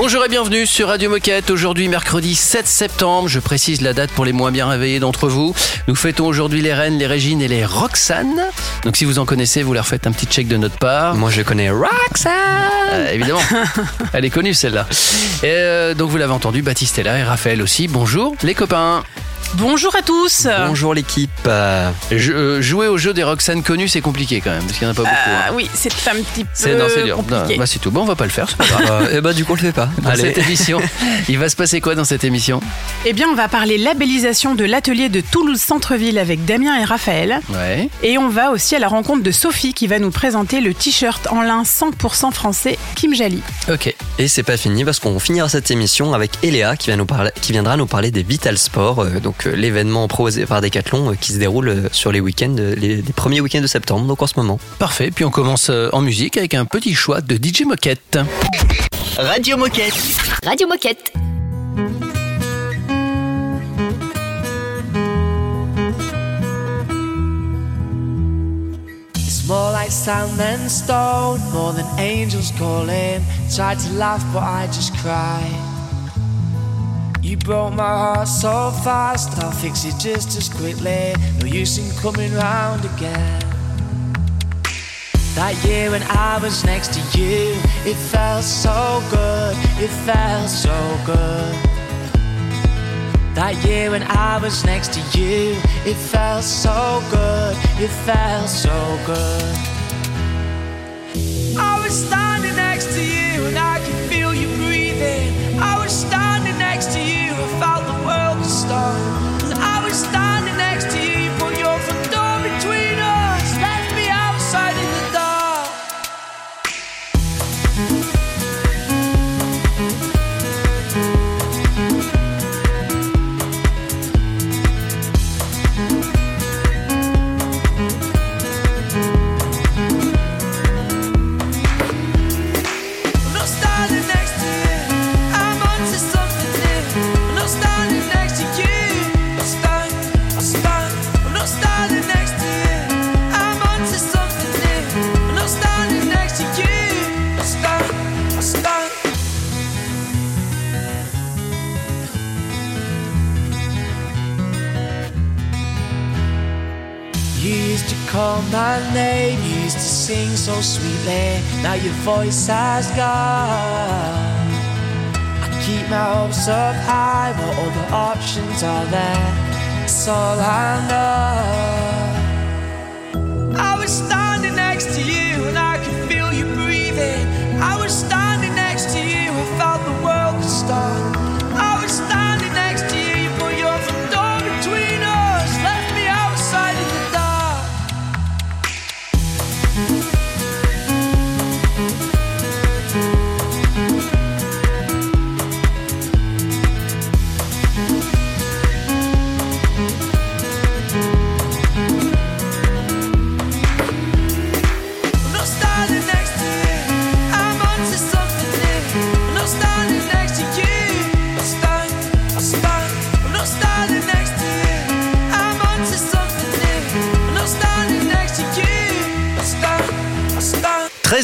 Bonjour et bienvenue sur Radio Moquette. Aujourd'hui, mercredi 7 septembre. Je précise la date pour les moins bien réveillés d'entre vous. Nous fêtons aujourd'hui les reines, les Régines et les Roxane. Donc si vous en connaissez, vous leur faites un petit check de notre part. Moi, je connais Roxanne. Euh, évidemment, elle est connue celle-là. Et euh, donc vous l'avez entendu, Baptiste est là et Raphaël aussi. Bonjour les copains. Bonjour à tous. Bonjour l'équipe. Euh, Je- euh, jouer au jeu des Roxane connues, c'est compliqué quand même, parce qu'il n'y en a pas beaucoup. Euh, hein. oui, c'est un petit peu C'est non, c'est dur. compliqué. Non, bah, c'est tout. Bon, on va pas le faire, c'est pas grave. euh, eh ben du coup, on le fait pas. Dans Allez. cette émission, il va se passer quoi dans cette émission? Eh bien, on va parler labellisation de l'atelier de Toulouse Centre-Ville avec Damien et Raphaël. Ouais. Et on va aussi à la rencontre de Sophie qui va nous présenter le t-shirt en lin 100% français Kim Jali. Ok. Et c'est pas fini parce qu'on finira cette émission avec Eléa qui, vient nous parler, qui viendra nous parler des Vital Sports, euh, donc euh, l'événement proposé par Decathlon euh, qui se déroule euh, sur les week-ends, les, les premiers week-ends de septembre, donc en ce moment. Parfait. Puis on commence en musique avec un petit choix de DJ Moquette. Radio Moquette. Radio Moquette. It's more like sand than stone, more than angels calling. Tried to laugh, but I just cried. You broke my heart so fast, I'll fix it just as quickly. No use in coming round again. That year when I was next to you, it felt so good, it felt so good. That year when I was next to you, it felt so good, it felt so good. Sing so sweetly. Now your voice has gone. I keep my hopes up high, what other options are there? It's all I know.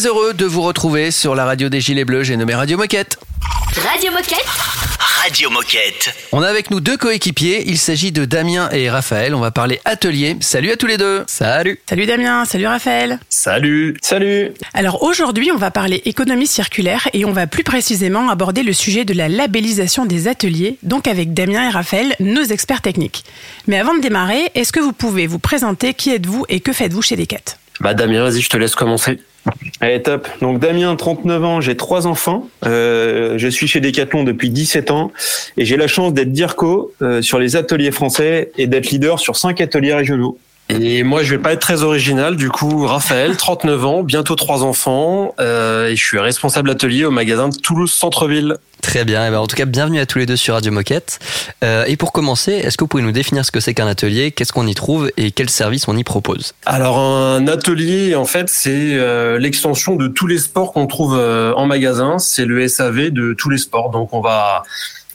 Très heureux de vous retrouver sur la radio des Gilets Bleus. J'ai nommé Radio Moquette. Radio Moquette. Radio Moquette. On a avec nous deux coéquipiers. Il s'agit de Damien et Raphaël. On va parler atelier. Salut à tous les deux. Salut Salut Damien, salut Raphaël. Salut Salut Alors aujourd'hui, on va parler économie circulaire et on va plus précisément aborder le sujet de la labellisation des ateliers, donc avec Damien et Raphaël, nos experts techniques. Mais avant de démarrer, est-ce que vous pouvez vous présenter qui êtes-vous et que faites-vous chez Decat? Bah Damien, vas-y, je te laisse commencer. Allez, top. Donc Damien, 39 ans, j'ai trois enfants. Euh, je suis chez Decathlon depuis 17 ans et j'ai la chance d'être DIRCO euh, sur les ateliers français et d'être leader sur cinq ateliers régionaux. Et moi, je vais pas être très original. Du coup, Raphaël, 39 ans, bientôt trois enfants, euh, et je suis responsable atelier au magasin de Toulouse Centre-Ville. Très bien. Et ben, en tout cas, bienvenue à tous les deux sur Radio Moquette. Euh, et pour commencer, est-ce que vous pouvez nous définir ce que c'est qu'un atelier, qu'est-ce qu'on y trouve et quels services on y propose? Alors, un atelier, en fait, c'est euh, l'extension de tous les sports qu'on trouve euh, en magasin. C'est le SAV de tous les sports. Donc, on va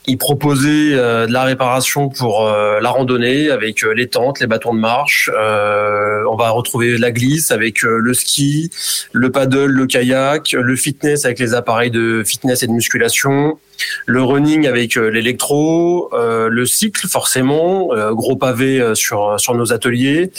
y proposer euh, de la réparation pour euh, la randonnée avec euh, les tentes, les bâtons de marche. Euh, on va retrouver la glisse avec euh, le ski, le paddle, le kayak, le fitness avec les appareils de fitness et de musculation, le running avec euh, l'électro, le cycle forcément, gros pavé sur sur nos ateliers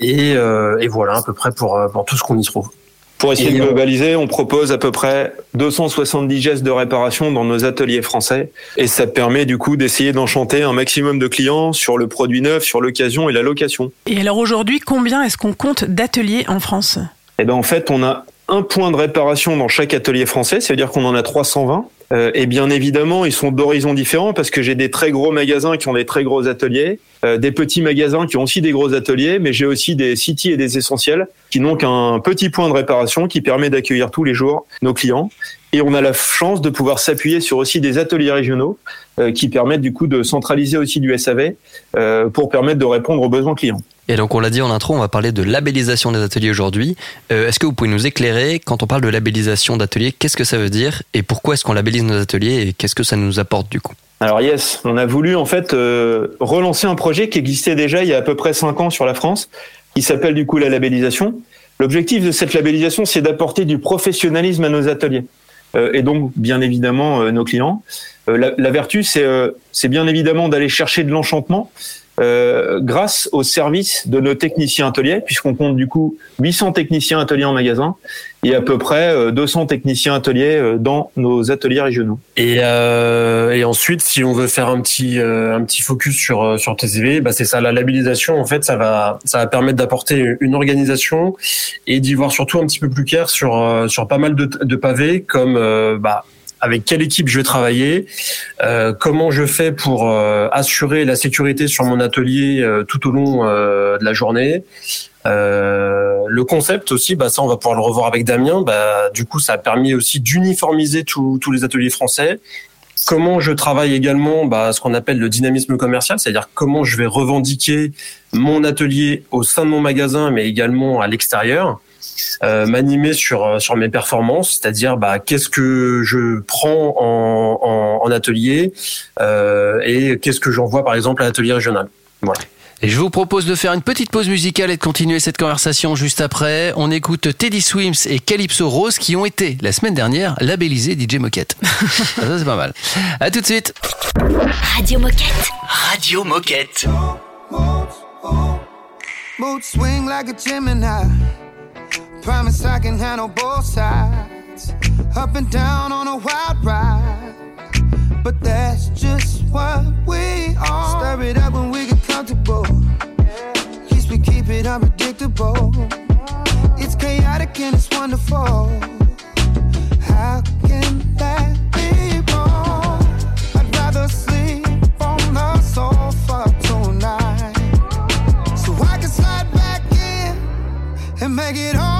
et, et voilà à peu près pour pour tout ce qu'on y trouve. Pour essayer Et de on- globaliser, on propose à peu près 270 gestes de réparation dans nos ateliers français. Et ça permet du coup d'essayer d'enchanter un maximum de clients sur le produit neuf, sur l'occasion et la location. Et alors aujourd'hui, combien est-ce qu'on compte d'ateliers en France? Et ben en fait, on a un point de réparation dans chaque atelier français, c'est-à-dire qu'on en a 320. Euh, et bien évidemment, ils sont d'horizons différents parce que j'ai des très gros magasins qui ont des très gros ateliers, euh, des petits magasins qui ont aussi des gros ateliers, mais j'ai aussi des city et des essentiels qui n'ont qu'un petit point de réparation qui permet d'accueillir tous les jours nos clients. Et on a la chance de pouvoir s'appuyer sur aussi des ateliers régionaux euh, qui permettent du coup de centraliser aussi du SAV euh, pour permettre de répondre aux besoins clients. Et donc, on l'a dit en intro, on va parler de labellisation des ateliers aujourd'hui. Euh, est-ce que vous pouvez nous éclairer quand on parle de labellisation d'ateliers Qu'est-ce que ça veut dire et pourquoi est-ce qu'on labellise nos ateliers et qu'est-ce que ça nous apporte du coup Alors yes, on a voulu en fait euh, relancer un projet qui existait déjà il y a à peu près cinq ans sur la France, qui s'appelle du coup la labellisation. L'objectif de cette labellisation, c'est d'apporter du professionnalisme à nos ateliers euh, et donc bien évidemment euh, nos clients. La, vertu, c'est bien évidemment d'aller chercher de l'enchantement euh, grâce au service de nos techniciens ateliers, puisqu'on compte du coup 800 techniciens ateliers en magasin et à peu près euh, 200 techniciens ateliers euh, dans nos ateliers régionaux. Et, euh, et ensuite, si on veut faire un petit euh, un petit focus sur euh, sur TCV, bah c'est ça la labellisation. En fait, ça va ça va permettre d'apporter une organisation et d'y voir surtout un petit peu plus clair sur euh, sur pas mal de, de pavés comme euh, bah avec quelle équipe je vais travailler, euh, comment je fais pour euh, assurer la sécurité sur mon atelier euh, tout au long euh, de la journée. Euh, le concept aussi, bah ça on va pouvoir le revoir avec Damien. Bah du coup ça a permis aussi d'uniformiser tous les ateliers français. Comment je travaille également bah, ce qu'on appelle le dynamisme commercial, c'est-à-dire comment je vais revendiquer mon atelier au sein de mon magasin, mais également à l'extérieur, m'animer sur sur mes performances, c'est-à-dire bah, qu'est-ce que je prends en, en, en atelier euh, et qu'est-ce que j'envoie par exemple à l'atelier régional. Voilà. Et je vous propose de faire une petite pause musicale et de continuer cette conversation juste après. On écoute Teddy Swims et Calypso Rose qui ont été, la semaine dernière, labellisés DJ Moquette. Ça, c'est pas mal. À tout de suite. Radio Moquette. Radio Moquette. Mood swing like a Gemini. Promise I can handle both sides. Up and down on a wild ride. But that's just what we are. Stir it up when we get comfortable. At least we keep it unpredictable. It's chaotic and it's wonderful. How can that be wrong? I'd rather sleep on the sofa tonight. So I can slide back in and make it all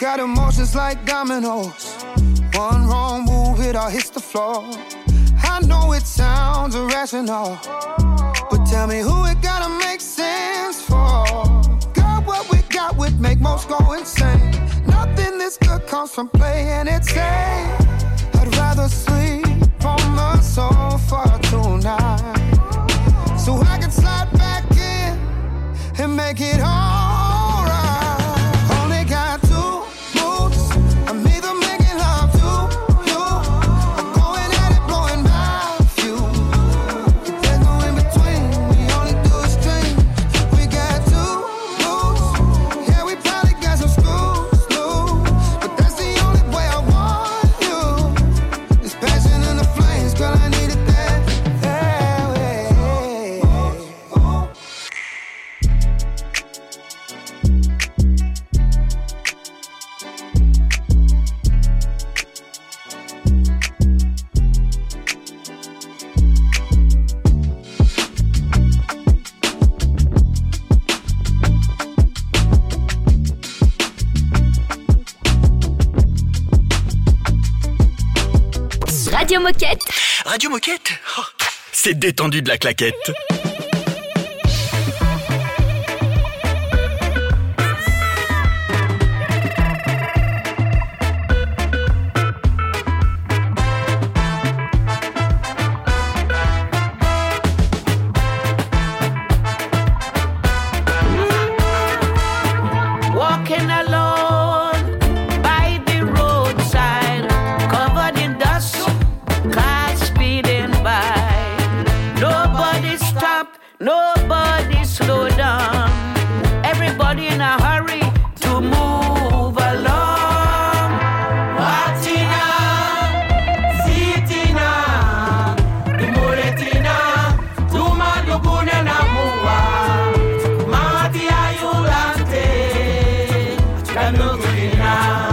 Got emotions like dominoes. One wrong move, it all hits the floor. I know it sounds irrational, but tell me who it gotta make sense for. Girl, what we got would make most go insane. Nothing this good comes from playing it safe. I'd rather sleep on the sofa tonight, so I can slide back in and make it alright. Détendu de la claquette. Superman.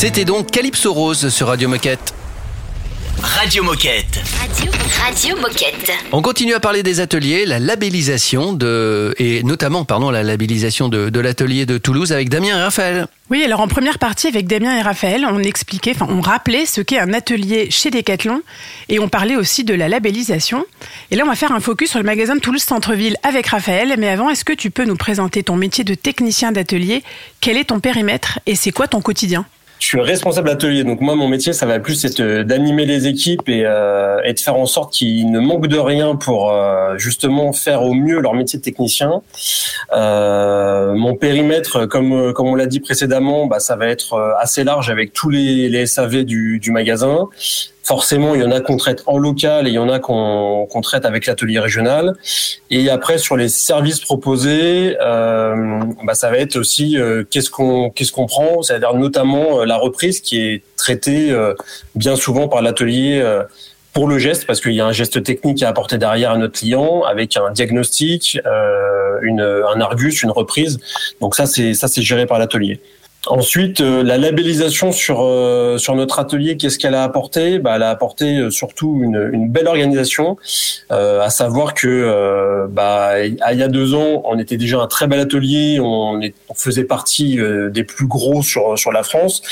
C'était donc Calypso Rose sur Radio Moquette. Radio Moquette. Radio, Radio Moquette. On continue à parler des ateliers, la labellisation de, et notamment, pardon, la labellisation de, de l'atelier de Toulouse avec Damien et Raphaël. Oui, alors en première partie avec Damien et Raphaël, on expliquait, enfin on rappelait ce qu'est un atelier chez Decathlon et on parlait aussi de la labellisation. Et là, on va faire un focus sur le magasin de Toulouse Centre-Ville avec Raphaël. Mais avant, est-ce que tu peux nous présenter ton métier de technicien d'atelier? Quel est ton périmètre et c'est quoi ton quotidien? Je suis responsable atelier, donc moi mon métier ça va plus être euh, d'animer les équipes et, euh, et de faire en sorte qu'ils ne manquent de rien pour euh, justement faire au mieux leur métier de technicien. Euh, mon périmètre, comme comme on l'a dit précédemment, bah, ça va être euh, assez large avec tous les, les SAV du, du magasin. Forcément, il y en a qu'on traite en local et il y en a qu'on traite avec l'atelier régional. Et après, sur les services proposés, euh, bah, ça va être aussi euh, qu'est-ce qu'on qu'est-ce qu'on prend, c'est-à-dire notamment euh, la reprise qui est traitée euh, bien souvent par l'atelier euh, pour le geste, parce qu'il y a un geste technique à apporter derrière à notre client avec un diagnostic, euh, une, un argus, une reprise. Donc ça, c'est ça, c'est géré par l'atelier. Ensuite, euh, la labellisation sur euh, sur notre atelier, qu'est-ce qu'elle a apporté? Bah, Elle a apporté euh, surtout une, une belle organisation, euh, à savoir que bah, il y a deux ans, on était déjà un très bel atelier, on, est, on faisait partie des plus gros sur sur la France,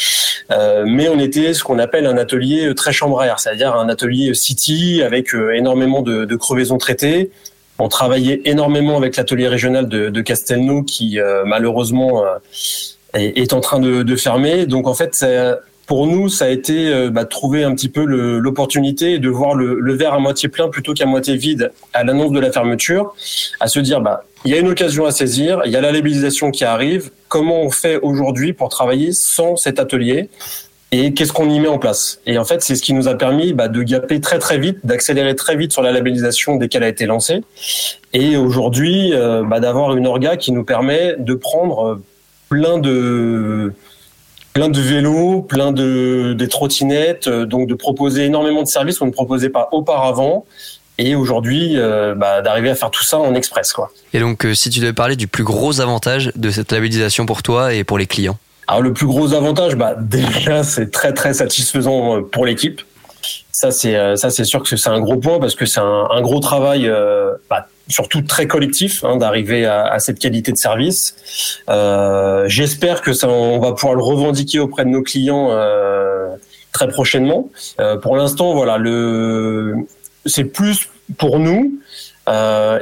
euh, mais on était ce qu'on appelle un atelier très chambraire, c'est-à-dire un atelier city avec énormément de, de crevaisons traitées. On travaillait énormément avec l'atelier régional de, de Castelnau qui euh, malheureusement est, est en train de, de fermer. Donc en fait, ça- pour nous, ça a été euh, bah, trouver un petit peu l'opportunité de voir le, le verre à moitié plein plutôt qu'à moitié vide à l'annonce de la fermeture, à se dire bah il y a une occasion à saisir, il y a la labellisation qui arrive. Comment on fait aujourd'hui pour travailler sans cet atelier et qu'est-ce qu'on y met en place? Et en fait, c'est ce qui nous a permis bah, de gaper très très vite, d'accélérer très vite sur la labellisation dès qu'elle a été lancée. Et aujourd'hui, euh, bah, d'avoir une orga qui nous permet de prendre euh, plein de plein de vélos, plein de des trottinettes, euh, donc de proposer énormément de services qu'on ne proposait pas auparavant. Et aujourd'hui, euh, bah, d'arriver à faire tout ça en express, quoi. Et donc, euh, si tu devais parler du plus gros avantage de cette labellisation pour toi et pour les clients? Alors le plus gros avantage, bah déjà c'est très très satisfaisant pour l'équipe. Ça c'est ça c'est sûr que c'est un gros point parce que c'est un, un gros travail, euh, bah, surtout très collectif, hein, d'arriver à, cette qualité de service. Euh, J'espère que ça on va pouvoir le revendiquer auprès de nos clients euh, très prochainement. Euh, pour l'instant, voilà c'est plus pour nous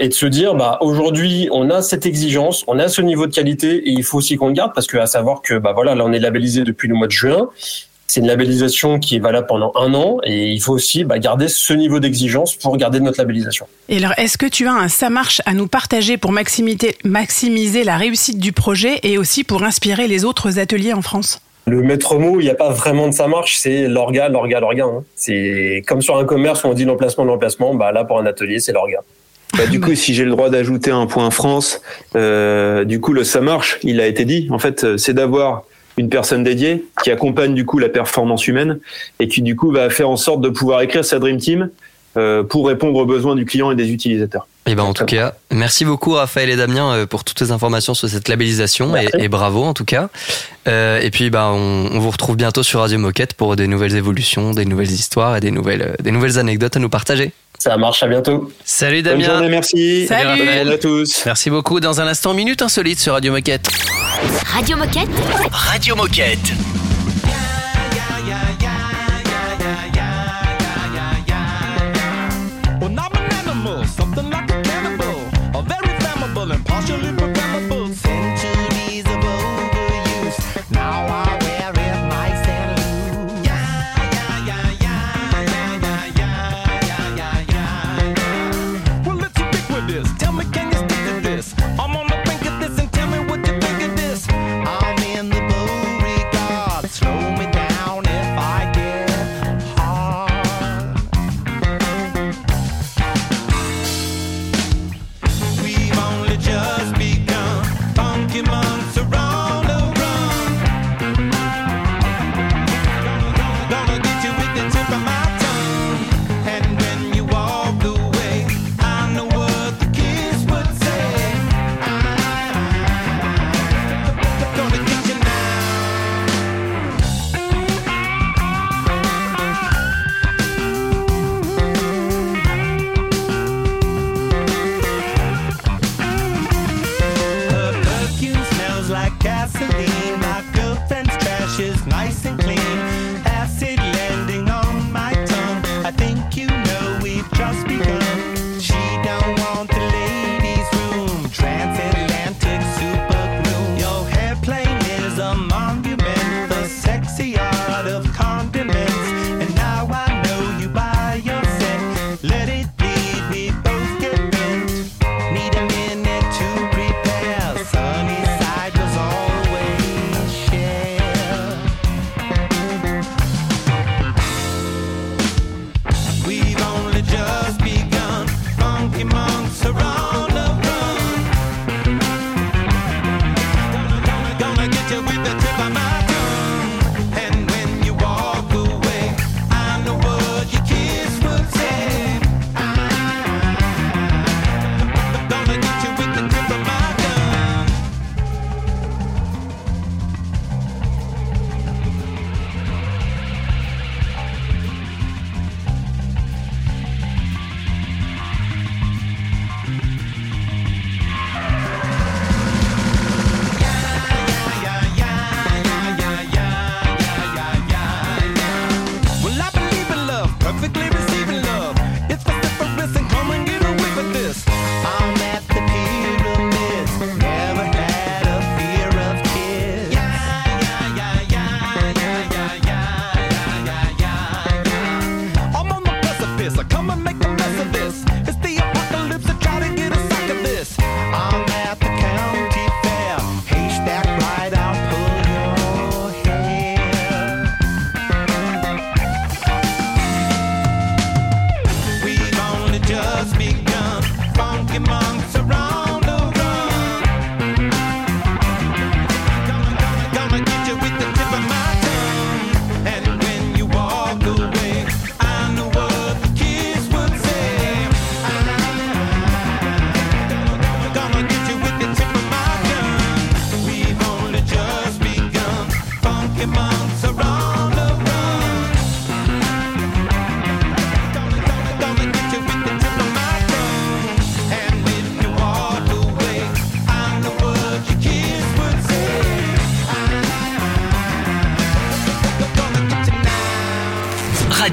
et de se dire bah aujourd'hui on a cette exigence, on a ce niveau de qualité et il faut aussi qu'on le garde parce que à savoir que bah voilà là on est labellisé depuis le mois de juin. C'est une labellisation qui est valable pendant un an et il faut aussi bah, garder ce niveau d'exigence pour garder notre labellisation. Et alors, est-ce que tu as un ça marche à nous partager pour maximiser, maximiser la réussite du projet et aussi pour inspirer les autres ateliers en France? Le maître mot, il n'y a pas vraiment de ça marche, c'est l'orga, l'orga, l'orga. hein. C'est comme sur un commerce où on dit l'emplacement, l'emplacement. Bah là pour un atelier, c'est l'orga. Bah, du coup, si j'ai le droit d'ajouter un point France, euh, du coup, le ça marche, il a été dit. En fait, euh, c'est d'avoir une personne dédiée qui accompagne du coup la performance humaine et qui du coup va faire en sorte de pouvoir écrire sa dream team euh, pour répondre aux besoins du client et des utilisateurs. Et ben en tout cas, merci beaucoup Raphaël et Damien euh, pour toutes les informations sur cette labellisation et, bravo en tout cas. Euh, et puis ben on, on vous retrouve bientôt sur Radio Moquette pour des nouvelles évolutions, des nouvelles histoires et des nouvelles des nouvelles anecdotes à nous partager. Ça marche, à bientôt. Salut Bonne Damien. journée, merci. Salut. Journée à tous. Merci beaucoup. Dans un instant, Minute Insolite sur Radio Moquette. Radio Moquette Radio Moquette.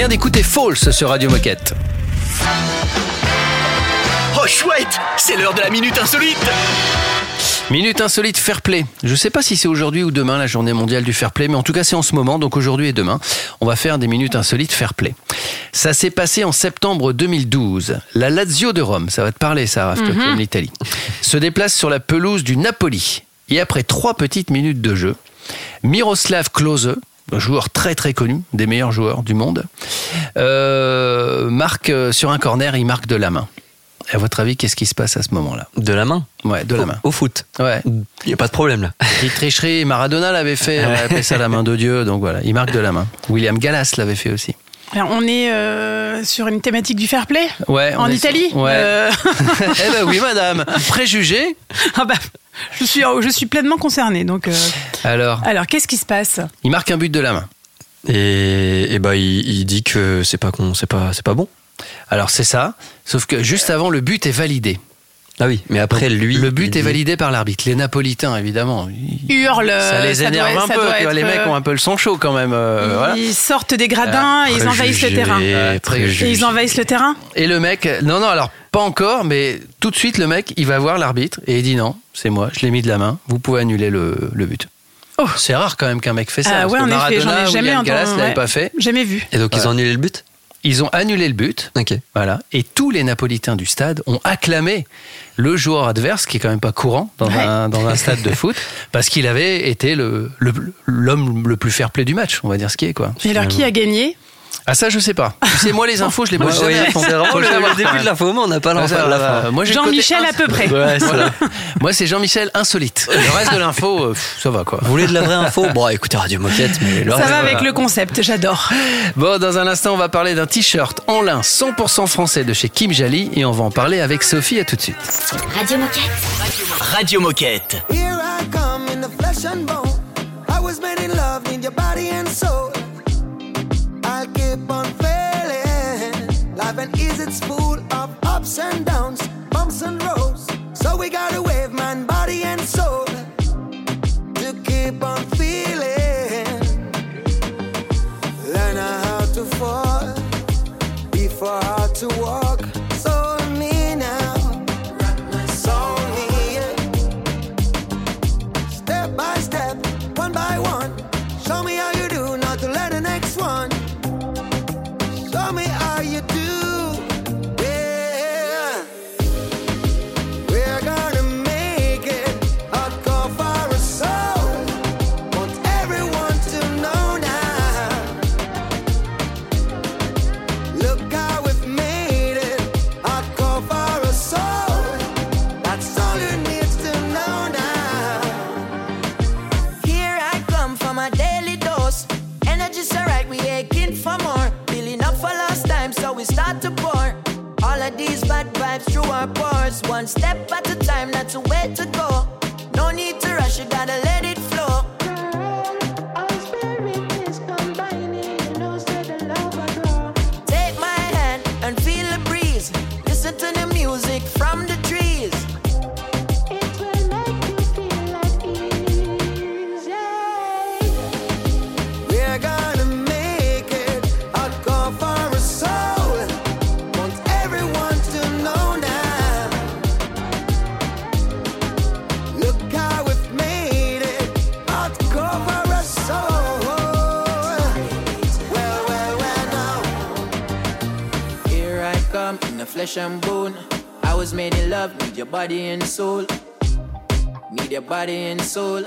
Vient d'écouter False sur Radio Moquette. Oh chouette, c'est l'heure de la minute insolite. Minute insolite fair play. Je sais pas si c'est aujourd'hui ou demain la journée mondiale du fair play, mais en tout cas c'est en ce moment, donc aujourd'hui et demain, on va faire des minutes insolites fair play. Ça s'est passé en septembre 2012. La Lazio de Rome, ça va te parler ça, Raph, aimes l'Italie, se déplace sur la pelouse du Napoli. Et après trois petites minutes de jeu, Miroslav Klose, joueur très très connu, des meilleurs joueurs du monde, euh, marque euh, sur un corner, il marque de la main. À votre avis, qu'est-ce qui se passe à ce moment-là? De la main? Ouais, de la main. Au foot? Ouais. Il n'y a pas de problème là. Petite tricherie, Maradona l'avait fait, on appelait ça la main de Dieu, donc voilà, il marque de la main. William Gallas l'avait fait aussi. Alors, on est euh, sur une thématique du fair play Ouais. En Italie sur- Ouais. Euh, eh ben oui, madame. Préjugé ah bah, je, suis, je suis pleinement concernée. Donc, euh, Alors, alors, qu'est-ce qui se passe? Il marque un but de la main. Et, et bah il, il dit que c'est pas con, c'est pas, c'est pas bon. Alors c'est ça, sauf que juste avant, le but est validé. Ah oui, mais après lui. le but est validé par l'arbitre. Les Napolitains, évidemment. ils- Hurle. ça les Euh, ça énerve doit- un peu. doit tu vois, les mecs euh, ont un peu le son chaud quand même. euh, voilà. Ils sortent des gradins et ils envahissent le terrain. Préjugés. Et ils envahissent le terrain Et le mec, non, non, alors pas encore, mais tout de suite, le mec, il va voir l'arbitre et il dit non, c'est moi, je l'ai mis de la main, vous pouvez annuler le, le but. Oh. C'est rare quand même qu'un mec fait ça. Ah ouais, en effet, j'en ai jamais entendu. L'avait pas fait. Jamais vu. Et donc ils ont annulé le but? Ils ont annulé le but. Ok. Voilà. Et tous les Napolitains du stade ont acclamé le joueur adverse, qui est quand même pas courant dans, Ouais. un, dans un stade de foot, parce qu'il avait été le- le- l'homme le, plus fair-play du match, on va dire ce qui est, quoi. Et alors, qui a gagné? Ah, ça, je sais pas. Tu sais, moi, les infos, je les Ouais, pose jamais. ouais, à fond. c'est vraiment le, le début de l'info, mais on n'a pas Ouais, l'info. la fin. Moi, Jean-Michel à peu près. Ouais, c'est Voilà. Moi, c'est Jean-Michel insolite. Le reste de l'info, euh, ça va quoi. Vous voulez de la vraie info Bon, écoutez Radio Moquette, mais le Ça reste, va voilà. avec le concept, j'adore. Bon, dans un instant, on va parler d'un t-shirt en lin 100% français de chez Kim Jali et on va en parler avec Sophie. À tout de suite. Radio Moquette. Radio Moquette. Here I come in the flesh and bone. I was made in love, need your body and soul. Ups and downs, bumps and roads. Bad through our pores. One step at a time, that's the way to go. No need to rush, you gotta flesh and bone. I was made in love, need your body and soul. Need your body and soul.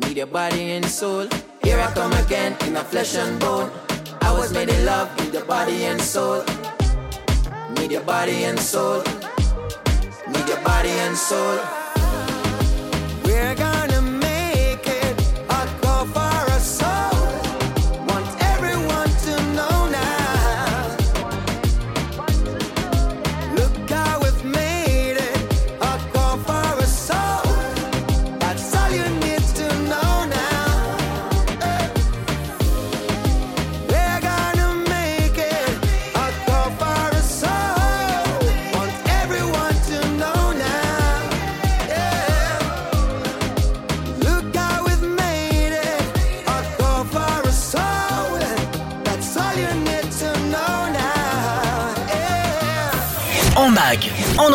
Need your body and soul. Here I come again in the flesh and bone. I was made in love, need your body and soul. Need your body and soul. Need your body and soul.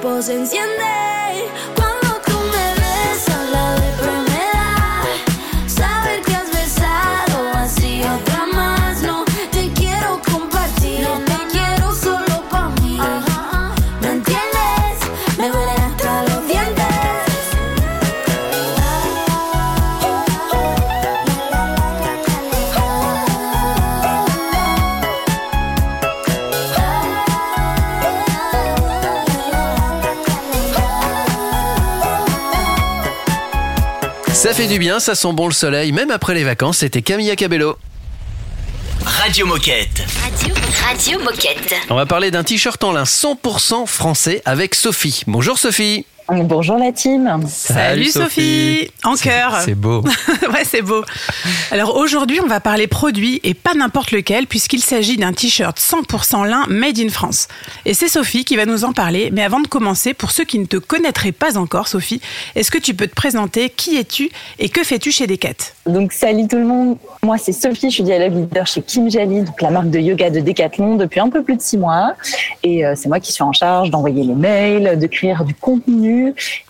Cuerpo se enciende fait du bien, ça sent bon le soleil, même après les vacances. C'était Camilla Cabello. Radio Moquette. Radio, Radio Moquette. On va parler d'un t-shirt en lin 100% français avec Sophie. Bonjour Sophie. Bonjour la team. Salut, Sophie. En cœur. C'est beau. ouais, c'est beau. Alors aujourd'hui, on va parler produit et pas n'importe lequel puisqu'il s'agit d'un t-shirt 100% lin made in France. Et c'est Sophie qui va nous en parler. Mais avant de commencer, pour ceux qui ne te connaîtraient pas encore, Sophie, est-ce que tu peux te présenter? Qui es-tu et que fais-tu chez Decat? Donc salut tout le monde. Moi c'est Sophie, je suis dialogue leader chez Kim Jali, donc la marque de yoga de Decathlon depuis un peu plus de six mois. Et euh, c'est moi qui suis en charge d'envoyer les mails, de créer du contenu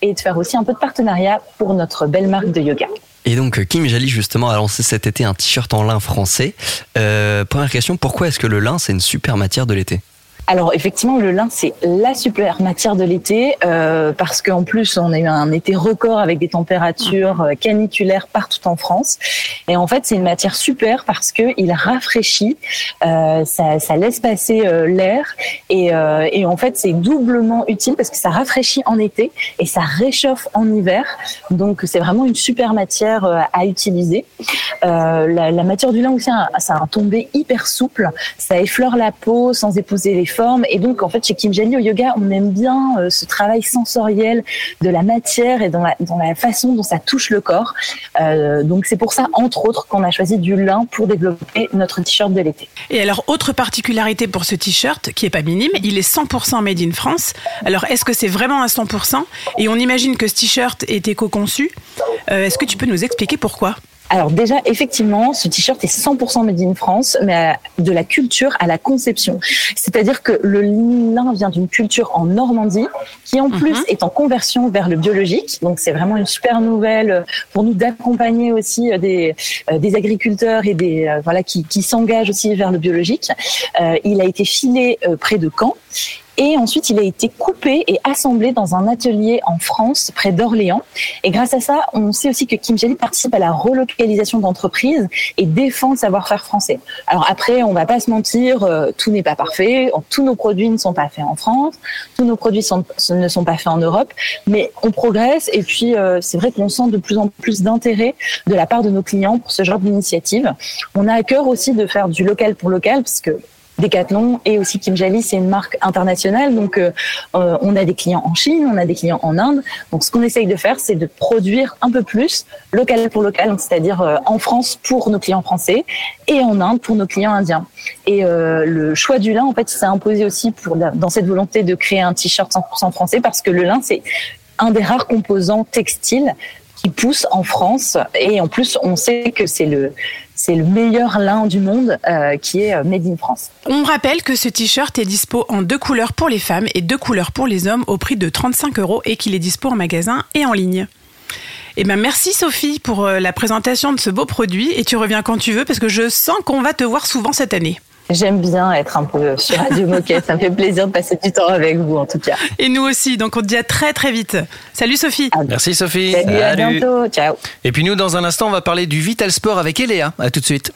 et de faire aussi un peu de partenariat pour notre belle marque de yoga. Et donc Kim Jali justement a lancé cet été un t-shirt en lin français. Euh, première question, pourquoi est-ce que le lin c'est une super matière de l'été? Alors effectivement, le lin c'est la super matière de l'été euh, parce qu'en plus on a eu un été record avec des températures euh, caniculaires partout en France. Et en fait c'est une matière super parce que il rafraîchit, euh, ça, ça laisse passer euh, l'air et, euh, et en fait c'est doublement utile parce que ça rafraîchit en été et ça réchauffe en hiver. Donc c'est vraiment une super matière à utiliser. La, la matière du lin aussi, ça a un tombé hyper souple, ça effleure la peau sans épouser les Et donc, en fait, chez Kim Jali au yoga, on aime bien euh, ce travail sensoriel de la matière et dans la, dans la façon dont ça touche le corps. Euh, donc, c'est pour ça, entre autres, qu'on a choisi du lin pour développer notre t-shirt de l'été. Et alors, autre particularité pour ce t-shirt, qui est pas minime, il est 100% made in France. Alors, est-ce que c'est vraiment à 100% Et on imagine que ce t-shirt est éco-conçu. Euh, est-ce que tu peux nous expliquer pourquoi? Alors déjà, effectivement, ce t-shirt est 100% made in France, mais de la culture à la conception. C'est-à-dire que le lin vient d'une culture en Normandie, qui en plus est en conversion vers le biologique. Donc c'est vraiment une super nouvelle pour nous d'accompagner aussi euh, des, euh, des agriculteurs et des euh, voilà qui, qui s'engagent aussi vers le biologique. Euh, il a été filé près de Caen. Et ensuite, il a été coupé et assemblé dans un atelier en France, près d'Orléans. Et grâce à ça, on sait aussi que Kim Jali participe à la relocalisation d'entreprises et défend le savoir-faire français. Alors après, on va pas se mentir, euh, tout n'est pas parfait. Tous nos produits ne sont pas faits en France, tous nos produits ne sont pas faits en Europe, mais on progresse. Et puis, euh, c'est vrai qu'on sent de plus en plus d'intérêt de la part de nos clients pour ce genre d'initiative. On a à cœur aussi de faire du local pour local, parce que Decathlon et aussi Kim Jali, c'est une marque internationale. Donc, euh, euh, on a des clients en Chine, on a des clients en Inde. Donc, ce qu'on essaye de faire, c'est de produire un peu plus local pour local, c'est-à-dire euh, en France pour nos clients français et en Inde pour nos clients indiens. Et euh, le choix du lin, en fait, s'est imposé aussi pour dans cette volonté de créer un t-shirt 100% français parce que le lin, c'est un des rares composants textiles qui pousse en France. Et en plus, on sait que c'est le c'est le meilleur lin du monde euh, qui est euh, made in France. On rappelle que ce t-shirt est dispo en deux couleurs pour les femmes et deux couleurs pour les hommes au prix de 35 euros et qu'il est dispo en magasin et en ligne. Eh ben merci Sophie pour euh, la présentation de ce beau produit et tu reviens quand tu veux parce que je sens qu'on va te voir souvent cette année. J'aime bien être un peu sur Radio Moquette. Ça me fait plaisir de passer du temps avec vous, en tout cas. Et nous aussi, donc on te dit à très très vite. Salut Sophie. Merci Sophie. Salut, à bientôt. Ciao. Et puis nous, dans un instant, on va parler du Vital Sport avec Eléa. À tout de suite.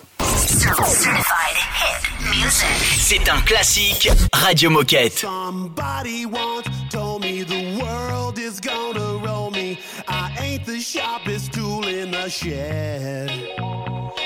C'est un classique Radio Moquette. Somebody once told me the world is gonna roll me. I ain't the sharpest tool in the shed.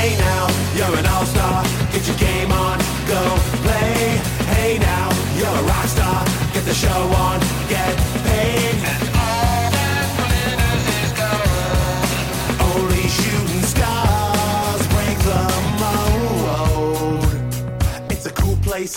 Hey now, you're an all-star. Get your game on, go play. Hey now, you're a rock star. Get the show on, get paid. And all that glitters is gold. Only shooting stars break the mold. It's a cool place,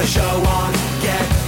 the show on, get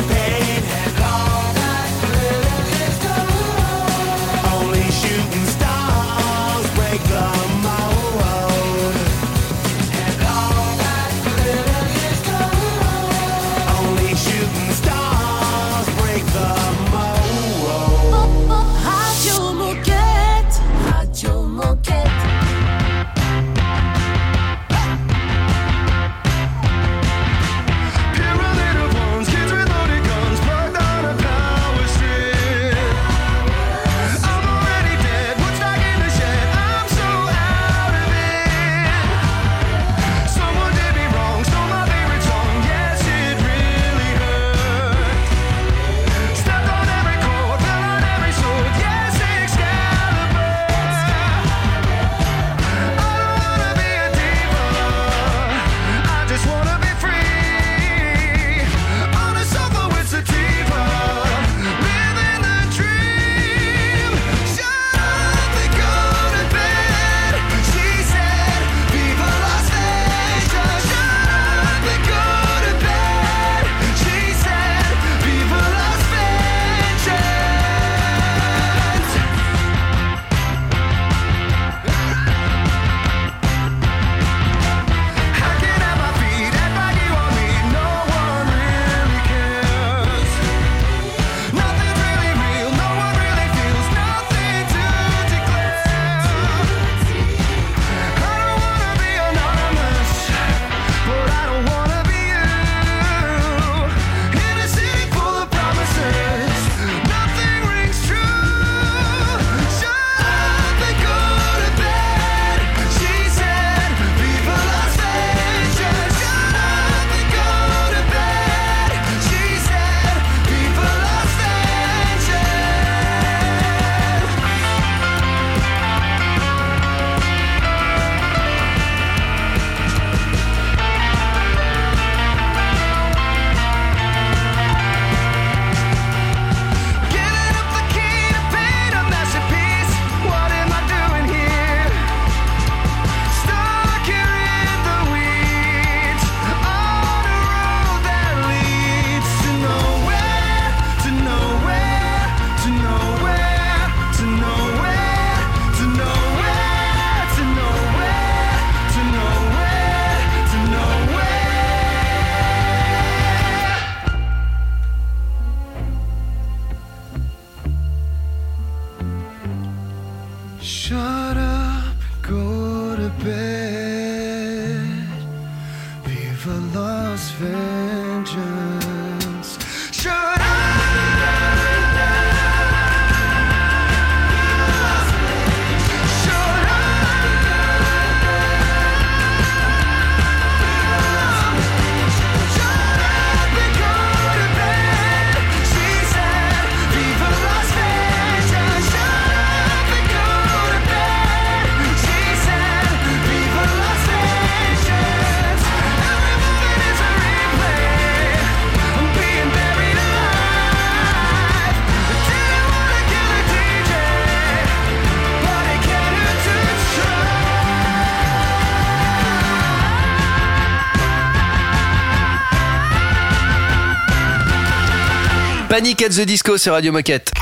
Panic at the Disco sur Radio Moquette.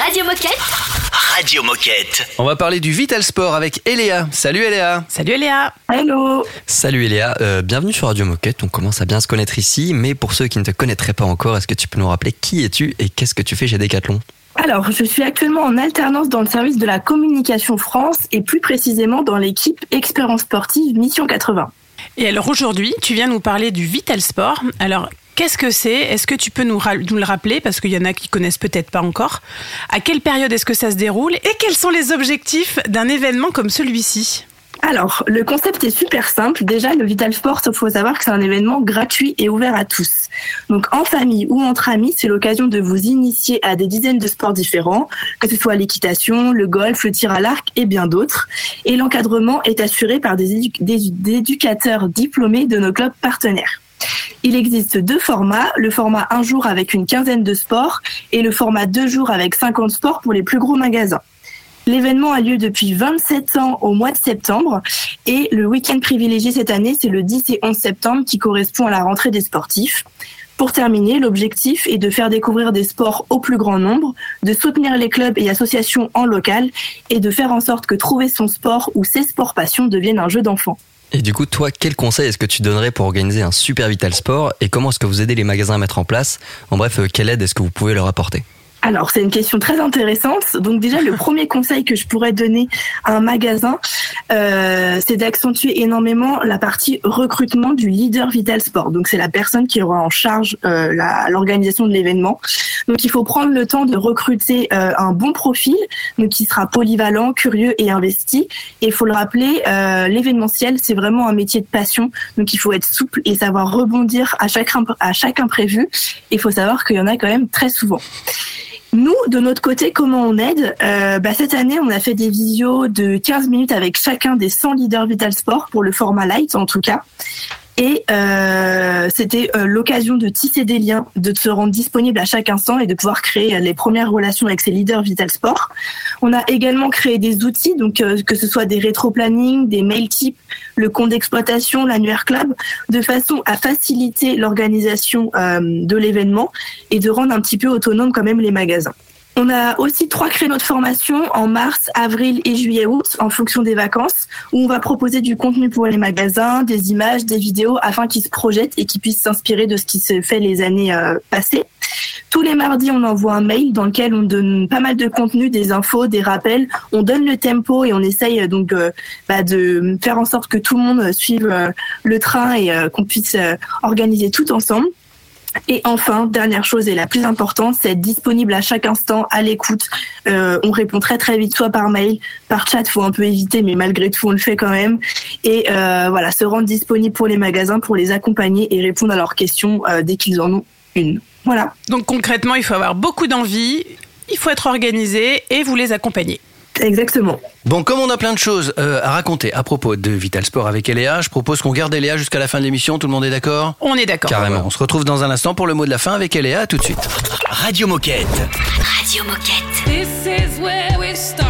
Radio Moquette. Radio Moquette. On va parler du Vital Sport avec Eléa. Salut Eléa. Salut Eléa. Hello. Salut Eléa, Euh, bienvenue sur Radio Moquette. On commence à bien se connaître ici, mais pour ceux qui ne te connaîtraient pas encore, est-ce que tu peux nous rappeler qui es-tu et qu'est-ce que tu fais chez Decathlon? Alors, je suis actuellement en alternance dans le service de la communication France et plus précisément dans l'équipe Expérience sportive Mission 80. Et alors aujourd'hui, tu viens nous parler du Vital Sport. Alors, qu'est-ce que c'est? Est-ce que tu peux nous, le rappeler? Parce qu'il y en a qui connaissent peut-être pas encore. À quelle période est-ce que ça se déroule? Et quels sont les objectifs d'un événement comme celui-ci? Alors, le concept est super simple. Déjà, le Vital Sport, il faut savoir que c'est un événement gratuit et ouvert à tous. Donc, en famille ou entre amis, c'est l'occasion de vous initier à des dizaines de sports différents, que ce soit l'équitation, le golf, le tir à l'arc et bien d'autres. Et l'encadrement est assuré par des éducateurs diplômés de nos clubs partenaires. Il existe deux formats, le format un jour avec une quinzaine de sports et le format deux jours avec 50 sports pour les plus gros magasins. L'événement a lieu depuis 27 ans au mois de septembre et le week-end privilégié cette année, c'est le 10 et 11 septembre qui correspond à la rentrée des sportifs. Pour terminer, l'objectif est de faire découvrir des sports au plus grand nombre, de soutenir les clubs et associations en local et de faire en sorte que trouver son sport ou ses sports passions deviennent un jeu d'enfant. Et du coup, toi, quel conseil est-ce que tu donnerais pour organiser un super Vital Sport et comment est-ce que vous aidez les magasins à mettre en place? En bref, euh, quelle aide est-ce que vous pouvez leur apporter? Alors, c'est une question très intéressante. Donc déjà, le premier conseil que je pourrais donner à un magasin, euh, c'est d'accentuer énormément la partie recrutement du leader Vital Sport. Donc c'est la personne qui aura en charge euh, l'organisation de l'événement. Donc il faut prendre le temps de recruter euh, un bon profil, donc qui sera polyvalent, curieux et investi. Et il faut le rappeler, euh, l'événementiel, c'est vraiment un métier de passion. Donc il faut être souple et savoir rebondir à chaque, à chaque imprévu. Il faut savoir qu'il y en a quand même très souvent. Nous, de notre côté, comment on aide Euh, bah, Cette année, on a fait des visios de 15 minutes avec chacun des 100 leaders Vital Sport pour le format light en tout cas. Et euh, c'était euh, l'occasion de tisser des liens, de se rendre disponible à chaque instant et de pouvoir créer les premières relations avec ces leaders Vital Sport. On a également créé des outils, donc euh, que ce soit des rétro-planning, des mail types, le compte d'exploitation, l'annuaire club, de façon à faciliter l'organisation de l'événement et de rendre un petit peu autonome quand même les magasins. On a aussi trois créneaux de formation en mars, avril et juillet-août en fonction des vacances où on va proposer du contenu pour les magasins, des images, des vidéos afin qu'ils se projettent et qu'ils puissent s'inspirer de ce qui se fait les années euh, passées. Tous les mardis, on envoie un mail dans lequel on donne pas mal de contenu, des infos, des rappels. On donne le tempo et on essaye euh, donc euh, bah, de faire en sorte que tout le monde suive le train et qu'on puisse organiser tout ensemble. Et enfin, dernière chose et la plus importante, c'est être disponible à chaque instant, à l'écoute. Euh, on répond très très vite, soit par mail, par chat, faut un peu éviter, mais malgré tout, on le fait quand même. Et euh, voilà, se rendre disponible pour les magasins, pour les accompagner et répondre à leurs questions euh, dès qu'ils en ont une. Voilà. Donc concrètement, il faut avoir beaucoup d'envie, il faut être organisé et vous les accompagner. Exactement. Bon, comme on a plein de choses euh, à raconter à propos de Vital Sport avec Eléa, je propose qu'on garde Eléa jusqu'à la fin de l'émission. Tout le monde est d'accord? On est d'accord. Carrément. On se retrouve dans un instant pour le mot de la fin avec Eléa. Tout de suite. Radio Moquette. Radio Moquette. This is where we start.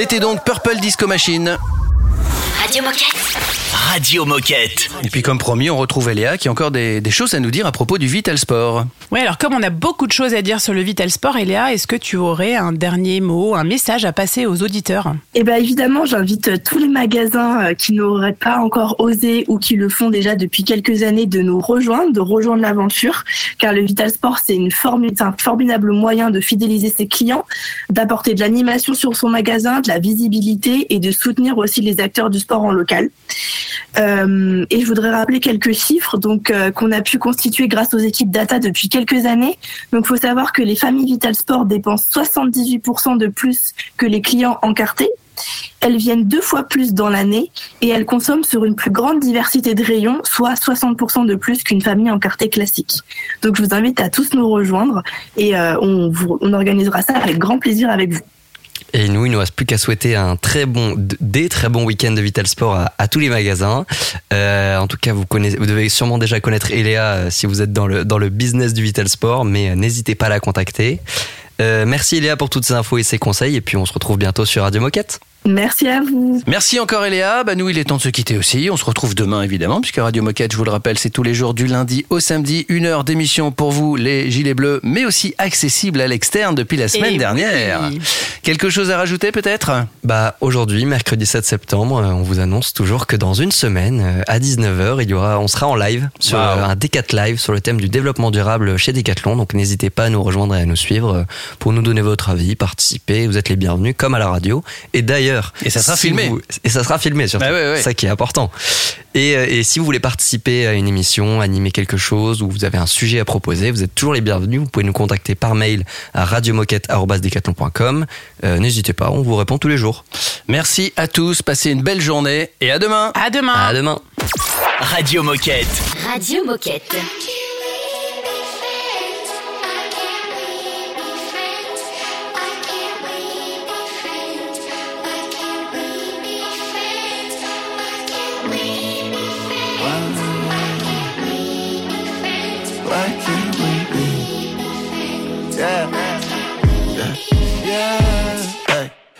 C'était donc Purple Disco Machine. Radio Moquette. Et puis comme promis, on retrouve Eléa qui a encore des, des choses à nous dire à propos du Vital Sport. Ouais, alors comme on a beaucoup de choses à dire sur le Vital Sport, Eléa, est-ce que tu aurais un dernier mot, un message à passer aux auditeurs? Eh ben évidemment, j'invite tous les magasins euh, qui n'auraient pas encore osé ou qui le font déjà depuis quelques années de nous rejoindre, de rejoindre l'aventure, car le Vital Sport c'est une formu- c'est un formidable moyen de fidéliser ses clients, d'apporter de l'animation sur son magasin, de la visibilité et de soutenir aussi les acteurs du sport en local. Euh, et je voudrais rappeler quelques chiffres donc euh, qu'on a pu constituer grâce aux équipes data depuis quelques années. Donc, faut savoir que les familles Vital Sport dépensent 78% de plus que les clients encartés. Elles viennent deux fois plus dans l'année et elles consomment sur une plus grande diversité de rayons, soit 60% de plus qu'une famille encartée classique. Donc, je vous invite à tous nous rejoindre et euh, on, vous- on organisera ça avec grand plaisir avec vous. Et nous, il nous reste plus qu'à souhaiter un très bon, des très bons week-ends de Vital Sport à, tous les magasins. Euh, en tout cas, vous connaissez, vous devez sûrement déjà connaître Eléa euh, si vous êtes dans le, dans le business du Vital Sport, mais euh, n'hésitez pas à la contacter. Euh, merci Eléa pour toutes ces infos et ces conseils, et puis on se retrouve bientôt sur Radio Moquette. Merci à vous. Merci encore Eléa. Bah, nous, il est temps de se quitter aussi. On se retrouve demain, évidemment, puisque Radio Moquette, je vous le rappelle, c'est tous les jours du lundi au samedi. Une heure d'émission pour vous, les gilets bleus, mais aussi accessible à l'externe depuis la semaine Eh dernière. oui. Quelque chose à rajouter peut-être? Bah aujourd'hui, mercredi 7 septembre, euh, on vous annonce toujours que dans une semaine, euh, à 19h, il y aura, on sera en live sur Wow. euh, un Décat Live sur le thème du développement durable chez Decathlon. Donc n'hésitez pas à nous rejoindre et à nous suivre pour nous donner votre avis, participer. Vous êtes les bienvenus, comme à la radio. Et d'ailleurs, Et ça sera si filmé. vous- et ça sera filmé surtout. Bah ouais, ouais. Ça qui est important. Et, euh, et si vous voulez participer à une émission, animer quelque chose ou vous avez un sujet à proposer, vous êtes toujours les bienvenus. Vous pouvez nous contacter par mail à radiomoquette@decathlon.com. Euh, N'hésitez pas, on vous répond tous les jours. Merci à tous, passez une belle journée et à demain. À demain. À demain. Radio Moquette. Radio Moquette.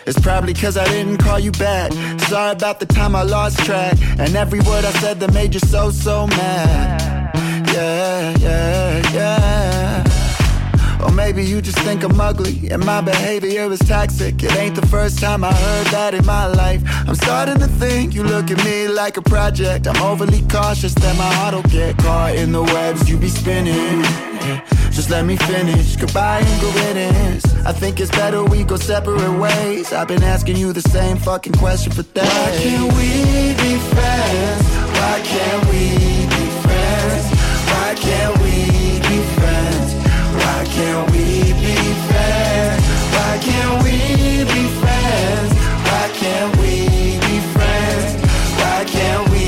It's probably cause I didn't call you back. Sorry about the time I lost track. And every word I said that made you so, so mad. Yeah, yeah, yeah. Or maybe you just think I'm ugly and my behavior is toxic. It ain't the first time I heard that in my life. I'm starting to think you look at me like a project. I'm overly cautious that my heart will get caught in the webs you be spinning. Just let me finish. Goodbye and good riddance. I think it's better we go separate ways. I've been asking you the same fucking question for days. Why can't we be friends? Why can't we be friends? Why can't we be friends? Why can't we be friends? Why can't we be friends? Why can't we be friends? Why can't we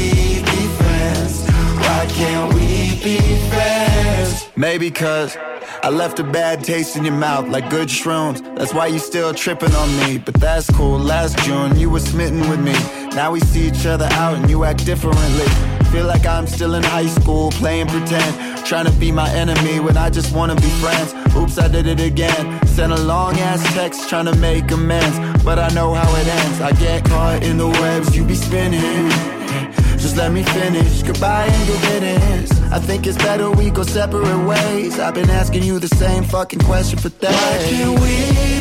be friends? Why can't we be friends? Maybe cause I left a bad taste in your mouth like good shrooms. That's why you still tripping on me. But that's cool. Last June you were smitten with me. Now we see each other out and you act differently. Feel like I'm still in high school playing pretend. Trying to be my enemy when I just wanna be friends. Oops, I did it again. Sent a long ass text trying to make amends. But I know how it ends. I get caught in the webs you be spinning. Just let me finish. Goodbye and good riddance. I think it's better we go separate ways. I've been asking you the same fucking question for days. Why can't we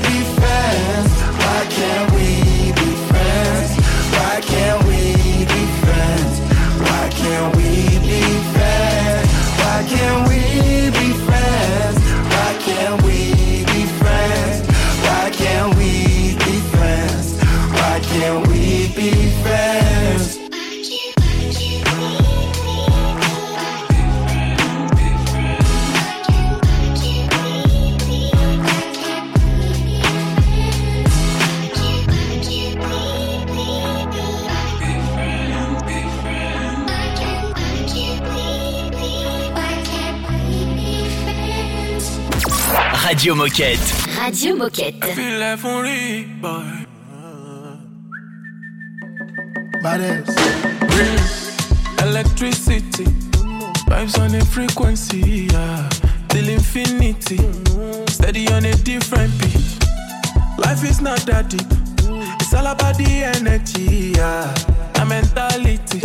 be friends? Why can't we be friends? Why can't we be friends? Why can't we be friends? Why can't we Radio Moquette. Radio Moquette. feel like for real, boy. Badass. Electricity, vibes on a frequency, yeah. Till infinity, steady on a different beat. Life is not that deep, It's all about the energy, yeah. The mentality.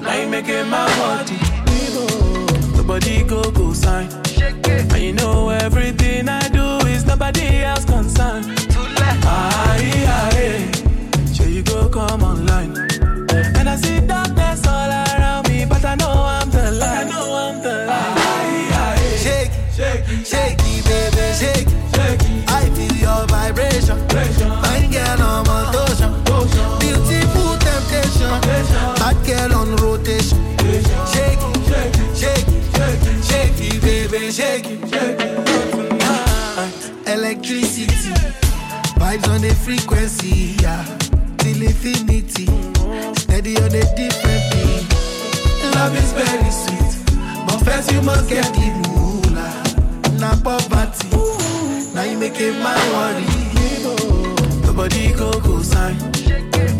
Now you making my body. Nobody go go sign. And you know everything I do is nobody else concerned. Aye, aye. Sure you go come online. And I see darkness all around me, but I know I'm the light. I know I'm the light. Aye, aye. Shake, shake, shake baby, shake, shake. I feel your vibration. Fine girl on motion, beautiful temptation. Bad girl on vibes on the frequency, yeah. Till infinity, steady on a different beat. Love is very sweet, but first you must get the moolah. Na poverty, now you make it my worry. Nobody go go sign.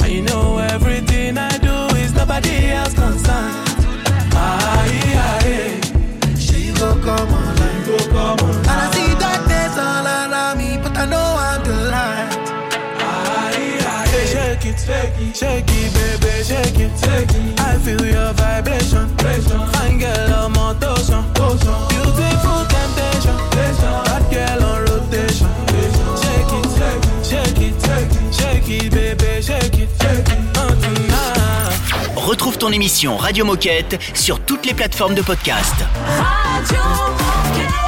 And you know everything I do is nobody else concerned. Shake it, baby, shake it, shake it. I feel your vibration. Fine girl on motion. Beautiful temptation. Bad girl on rotation. Shake it, shake it, shake it, shake it, shake it, baby, shake it, shake it. Oh, tonight. Retrouve ton émission Radio Moquette sur toutes les plateformes de podcast. Radio